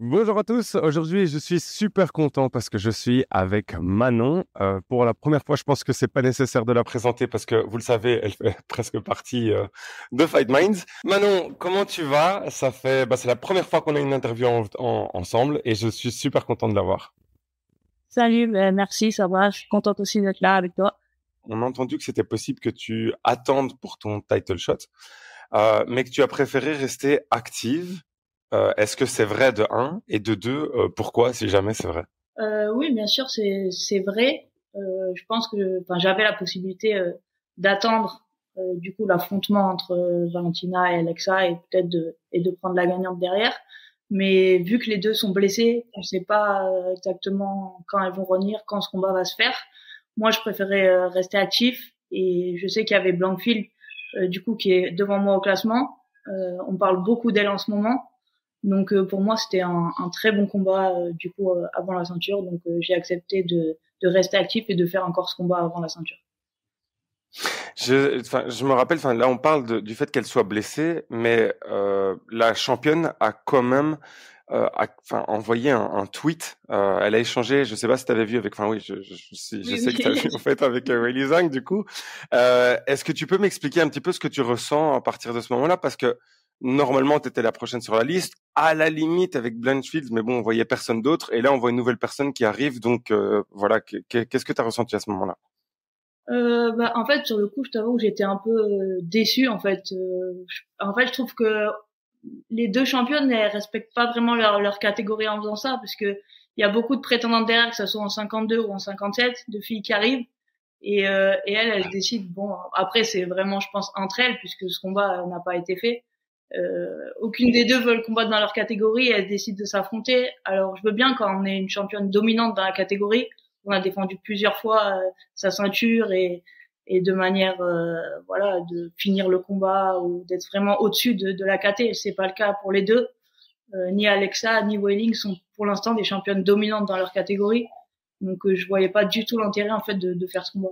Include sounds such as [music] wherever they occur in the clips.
Bonjour à tous. Aujourd'hui, je suis super content parce que je suis avec Manon. Euh, pour la première fois, je pense que c'est pas nécessaire de la présenter parce que vous le savez, elle fait [laughs] presque partie euh, de Fight Minds. Manon, comment tu vas? Ça fait, bah, c'est la première fois qu'on a une interview ensemble et je suis super content de l'avoir. Salut, ben, merci, ça va. Je suis contente aussi d'être là avec toi. On a entendu que c'était possible que tu attendes pour ton title shot, euh, mais que tu as préféré rester active euh, est-ce que c'est vrai de un et de deux euh, Pourquoi, si jamais c'est vrai? Euh, Oui, bien sûr, c'est c'est vrai. Euh, je pense que, j'avais la possibilité d'attendre du coup l'affrontement entre Valentina et Alexa et peut-être de et de prendre la gagnante derrière. Mais vu que les deux sont blessés, on ne sait pas exactement quand elles vont revenir, quand ce combat va se faire. Moi, je préférais rester actif et je sais qu'il y avait Blankfield, du coup, qui est devant moi au classement. on parle beaucoup d'elle en ce moment. Donc euh, pour moi, c'était un, très bon combat euh, du coup euh, avant la ceinture. Donc j'ai accepté de, rester actif et de faire encore ce combat avant la ceinture. Je, me rappelle, là on parle du fait qu'elle soit blessée, mais la championne a quand même euh, enfin envoyé un, un tweet. Euh, elle a échangé, je sais pas si tu avais vu avec, enfin oui, je, je, je, sais que tu as vu en fait avec euh, Zhang du coup. Est-ce que tu peux m'expliquer un petit peu ce que tu ressens à partir de ce moment-là, parce que Normalement, tu étais la prochaine sur la liste, à la limite avec Blanchfield, mais bon, on voyait personne d'autre. Et là, on voit une nouvelle personne qui arrive. Donc euh, voilà, qu'est-ce que tu as ressenti à ce moment-là? Euh, bah, En fait, sur le coup, je t'avoue que j'étais un peu euh, déçue. En fait, euh, en fait, je trouve que les deux championnes ne respectent pas vraiment leur, leur catégorie en faisant ça, parce que il y a beaucoup de prétendantes derrière, que ce soit en 52 ou en 57, de filles qui arrivent. Et, euh, et elle, elle décide. Bon, après, c'est vraiment, je pense, entre elles, puisque ce combat n'a pas été fait. Euh, aucune des deux veulent combattre dans leur catégorie, elles décident de s'affronter. Alors je veux bien quand on est une championne dominante dans la catégorie, on a défendu plusieurs fois euh, sa ceinture et, et de manière euh, voilà de finir le combat ou d'être vraiment au-dessus de, de la KT. C'est pas le cas pour les deux. Euh, ni Alexa ni Wailing sont pour l'instant des championnes dominantes dans leur catégorie, donc je voyais pas du tout l'intérêt en fait de, faire ce combat.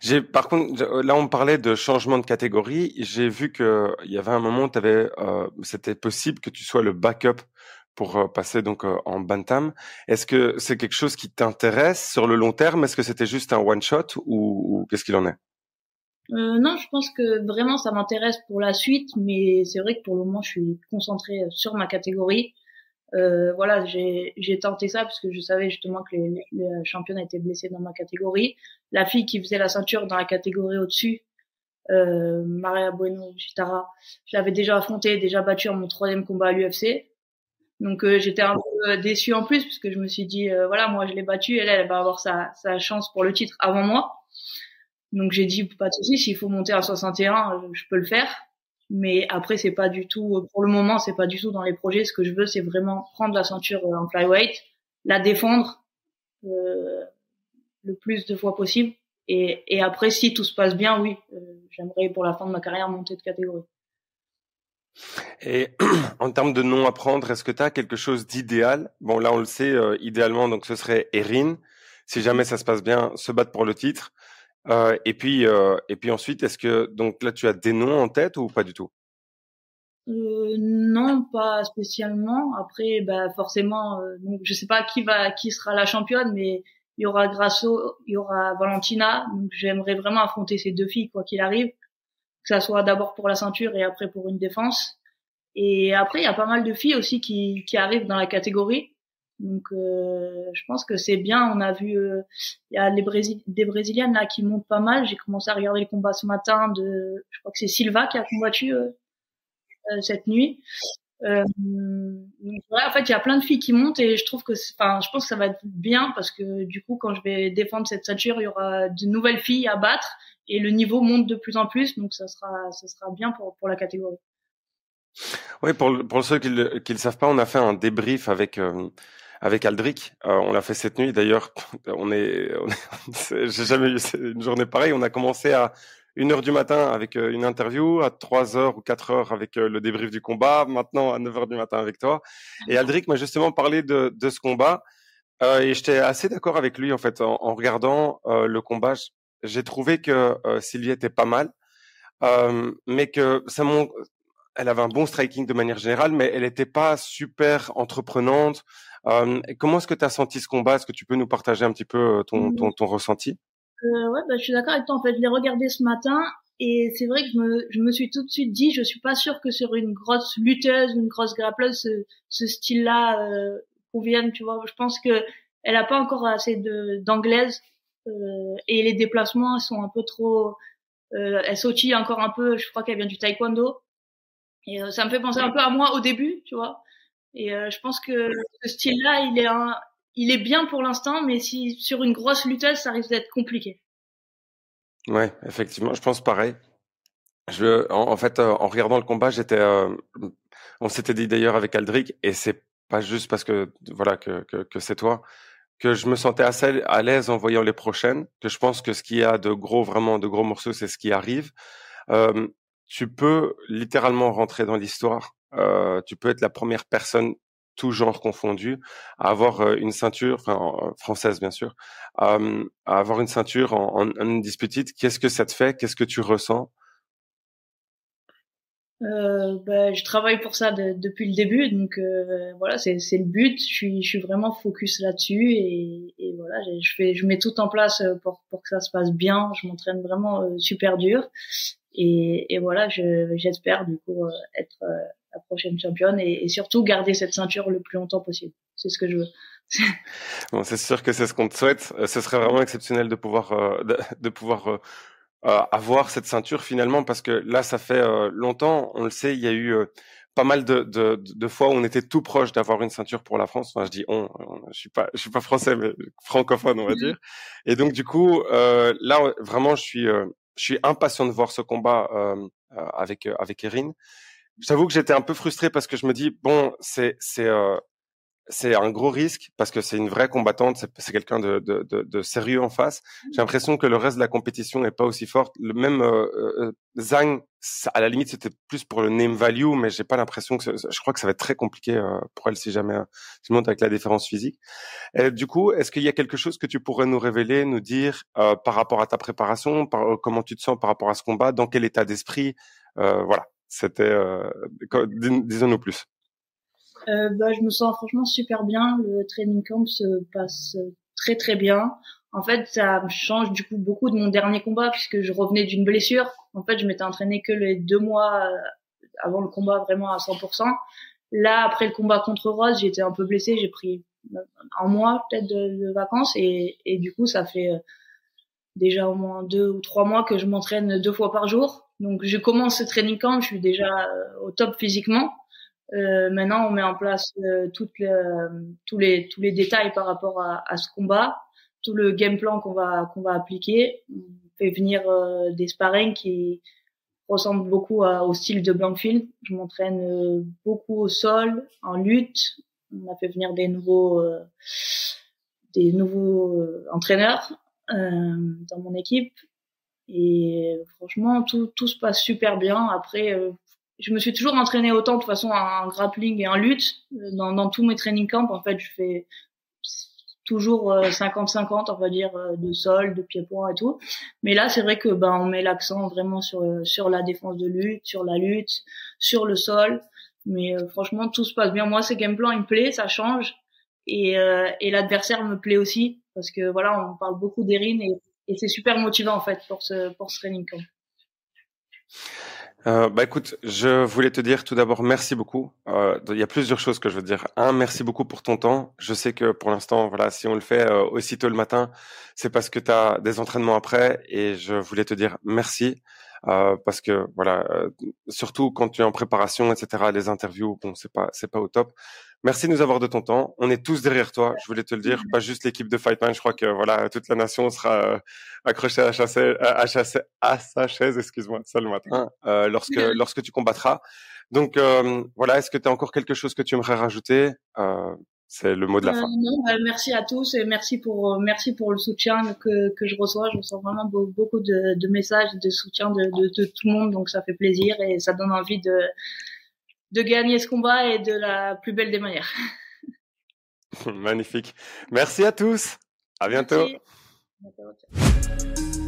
J'ai par contre euh, là on parlait de changement de catégorie. J'ai vu que il y avait un moment où avais, euh, c'était possible que tu sois le backup pour euh, passer donc euh, en bantam. Est-ce que c'est quelque chose qui t'intéresse sur le long terme? Est-ce que c'était juste un one shot ou, qu'est-ce qu'il en est? Euh, Non, je pense que vraiment ça m'intéresse pour la suite, mais c'est vrai que pour le moment je suis concentrée sur ma catégorie. Voilà, j'ai tenté ça parce que je savais justement que les, les, championnes étaient blessées dans ma catégorie. La fille qui faisait la ceinture dans la catégorie au-dessus, Maria Bueno Chitara, je l'avais déjà affrontée, déjà battue en mon troisième combat à l'UFC. Donc euh, j'étais un peu déçue en plus parce que je me suis dit euh, voilà moi je l'ai battue, elle elle va avoir sa, sa chance pour le titre avant moi. Donc j'ai dit pas de souci, s'il faut monter à 61, je peux le faire. Mais après, c'est pas du tout, pour le moment, c'est pas du tout dans les projets. Ce que je veux, c'est vraiment prendre la ceinture euh, en flyweight, la défendre euh, le plus de fois possible. Et, et, après, si tout se passe bien, oui, euh, j'aimerais pour la fin de ma carrière monter de catégorie. Et [clears throat] en termes de nom à prendre, est-ce que tu as quelque chose d'idéal? Bon, là, on le sait, euh, idéalement, donc ce serait Erin. Si jamais ça se passe bien, se battre pour le titre. Euh, et puis, euh, et puis ensuite, est-ce que donc là, tu as des noms en tête ou pas du tout? Non, pas spécialement. Après, bah forcément, donc je sais pas qui va, qui sera la championne, mais il y aura Grasso, il y aura Valentina. Donc j'aimerais vraiment affronter ces deux filles quoi qu'il arrive, que ça soit d'abord pour la ceinture et après pour une défense. Et après, il y a pas mal de filles aussi qui, qui arrivent dans la catégorie. Donc, euh, je pense que c'est bien. On a vu, euh, il y a les des brésiliennes là qui montent pas mal. J'ai commencé à regarder le combat ce matin de, je crois que c'est Silva qui a combattu euh cette nuit. Euh, en fait, il y a plein de filles qui montent et je trouve que, enfin, je pense que ça va être bien parce que du coup, quand je vais défendre cette ceinture, il y aura de nouvelles filles à battre et le niveau monte de plus en plus. Donc, ça sera, ça sera bien pour pour la catégorie. Oui, pour, pour ceux qui ne le savent pas, on a fait un débrief avec euh, avec Aldric. Euh, on l'a fait cette nuit. D'ailleurs, [laughs] on est, [laughs] j'ai jamais eu une journée pareille. On a commencé à 1 heure du matin avec euh, une interview, à 3 heures ou 4 heures avec euh, le débrief du combat, maintenant à 9 heures du matin avec toi. Et Aldric m'a justement parlé de, de ce combat. Euh, et j'étais assez d'accord avec lui en fait en, en regardant le combat. J'ai trouvé que Sylvie était pas mal, mais que ça elle avait un bon striking de manière générale, mais elle n'était pas super entreprenante. Euh, comment est-ce que tu as senti ce combat? Est-ce que tu peux nous partager un petit peu ton, ton, ton ressenti? Euh, Ouais, bah, je suis d'accord avec toi. En fait, je l'ai regardé ce matin et c'est vrai que je me, je me suis tout de suite dit, je suis pas sûre que sur une grosse lutteuse, une grosse grappleuse, ce, ce style-là euh, convienne. Tu vois, je pense que elle a pas encore assez de d'anglaise euh, et les déplacements sont un peu trop. Euh, elle sautille encore un peu. Je crois qu'elle vient du taekwondo et euh, ça me fait penser un peu à moi au début, tu vois. Et euh, je pense que ce style-là, il est un, il est bien pour l'instant, mais si sur une grosse lutteuse, ça risque d'être compliqué. Ouais, effectivement, je pense pareil. Je, en, fait, euh, en regardant le combat, j'étais, euh, on s'était dit d'ailleurs avec Aldric, et c'est pas juste parce que voilà que, que, c'est toi, que je me sentais assez à l'aise en voyant les prochaines, que je pense que ce qu'il y a de gros, vraiment de gros morceaux, c'est ce qui arrive. Euh, tu peux littéralement rentrer dans l'histoire. Tu peux être la première personne tout genre confondu, à avoir euh, une ceinture, enfin française bien sûr, euh, à avoir une ceinture en, en, en disputed. Qu'est-ce que ça te fait? Qu'est-ce que tu ressens? Euh, bah, je travaille pour ça de, depuis le début, donc euh, voilà, c'est le but. Je suis, vraiment focus là-dessus et, voilà, je fais, je mets tout en place pour, que ça se passe bien. Je m'entraîne vraiment euh, super dur et, voilà, j'espère du coup euh, être euh, prochaine championne et, et, surtout garder cette ceinture le plus longtemps possible. C'est ce que je veux. [laughs] bon, c'est sûr que c'est ce qu'on te souhaite. Ce serait vraiment exceptionnel de pouvoir de, de pouvoir euh, avoir cette ceinture finalement parce que là ça fait euh, longtemps on le sait il y a eu euh, pas mal de, de, de, fois où on était tout proche d'avoir une ceinture pour la France enfin je dis on, je suis pas je suis pas français mais francophone on va dire et donc du coup là vraiment je suis je suis impatient de voir ce combat avec avec Erin j'avoue que j'étais un peu frustré parce que je me dis bon c'est c'est c'est un gros risque parce que c'est une vraie combattante, c'est quelqu'un de, de, de, de, sérieux en face. Mmh. J'ai l'impression que le reste de la compétition n'est pas aussi forte. Le même euh, euh, Zhang, à la limite, c'était plus pour le name value, mais j'ai pas l'impression que je crois que ça va être très compliqué euh, pour elle si jamais euh, si monte avec la différence physique. Et, du coup, est-ce qu'il y a quelque chose que tu pourrais nous révéler, nous dire euh, par rapport à ta préparation, par, euh, comment tu te sens par rapport à ce combat, dans quel état d'esprit, voilà. C'était, disons-nous plus euh, bah, je me sens franchement super bien. Le training camp se passe très très bien. En fait, ça change du coup beaucoup de mon dernier combat puisque je revenais d'une blessure. En fait, je m'étais entraîné que les deux mois euh, avant le combat vraiment à 100%. Là, après le combat contre Rose, j'étais un peu blessé. J'ai pris un mois peut-être de, de, vacances et, et du coup, ça fait euh, déjà au moins deux ou trois mois que je m'entraîne deux fois par jour. Donc, je commence ce training camp, je suis déjà au top physiquement. Euh, maintenant, on met en place euh, tous les tous les détails par rapport à, à ce combat, tout le game plan qu'on va qu'on va appliquer. On fait venir euh, des sparring qui ressemblent beaucoup à, au style de Blankfield. Je m'entraîne euh, beaucoup au sol, en lutte. On a fait venir des nouveaux des nouveaux entraîneurs dans mon équipe. Et franchement, tout, tout se passe super bien. Après, je me suis toujours entraîné autant de toute façon en grappling et en lutte. Dans, dans tous mes training camps en fait je fais toujours 50-50 euh, on va dire euh, de sol de pied-point et tout. Mais là c'est vrai que ben on met l'accent vraiment sur sur la défense de lutte sur la lutte sur le sol. Mais euh, franchement tout se passe bien. Moi ce game plan il me plaît ça change. Et et l'adversaire me plaît aussi. Parce que voilà on parle beaucoup d'Erin et, et c'est super motivant en fait pour ce pour ce training camp euh, bah écoute, je voulais te dire tout d'abord merci beaucoup. Euh, il y a plusieurs choses que je veux dire. Un, merci beaucoup pour ton temps. Je sais que pour l'instant, voilà, si on le fait euh, aussitôt le matin, c'est parce que tu as des entraînements après, et je voulais te dire merci. Euh, parce que voilà, surtout quand tu es en préparation, etc. Les interviews, bon, c'est pas c'est pas au top. Merci de nous avoir de ton temps. On est tous derrière toi. Je voulais te le dire, pas juste l'équipe de Fightman. Je crois que voilà, toute la nation sera euh, accrochée à, chasser, à, chasser, à sa chaise, excuse-moi, ça le matin, euh, lorsque lorsque tu combattras. Donc euh, voilà, est-ce que tu as encore quelque chose que tu aimerais rajouter? Euh, C'est le mot de la fin. Non, merci à tous et merci pour merci pour le soutien que que je reçois. Je reçois vraiment beaucoup de, de messages, de soutien de, de, de tout le monde, donc ça fait plaisir et ça donne envie de de gagner ce combat et de la plus belle des manières. [laughs] Magnifique. Merci à tous. À bientôt. Merci.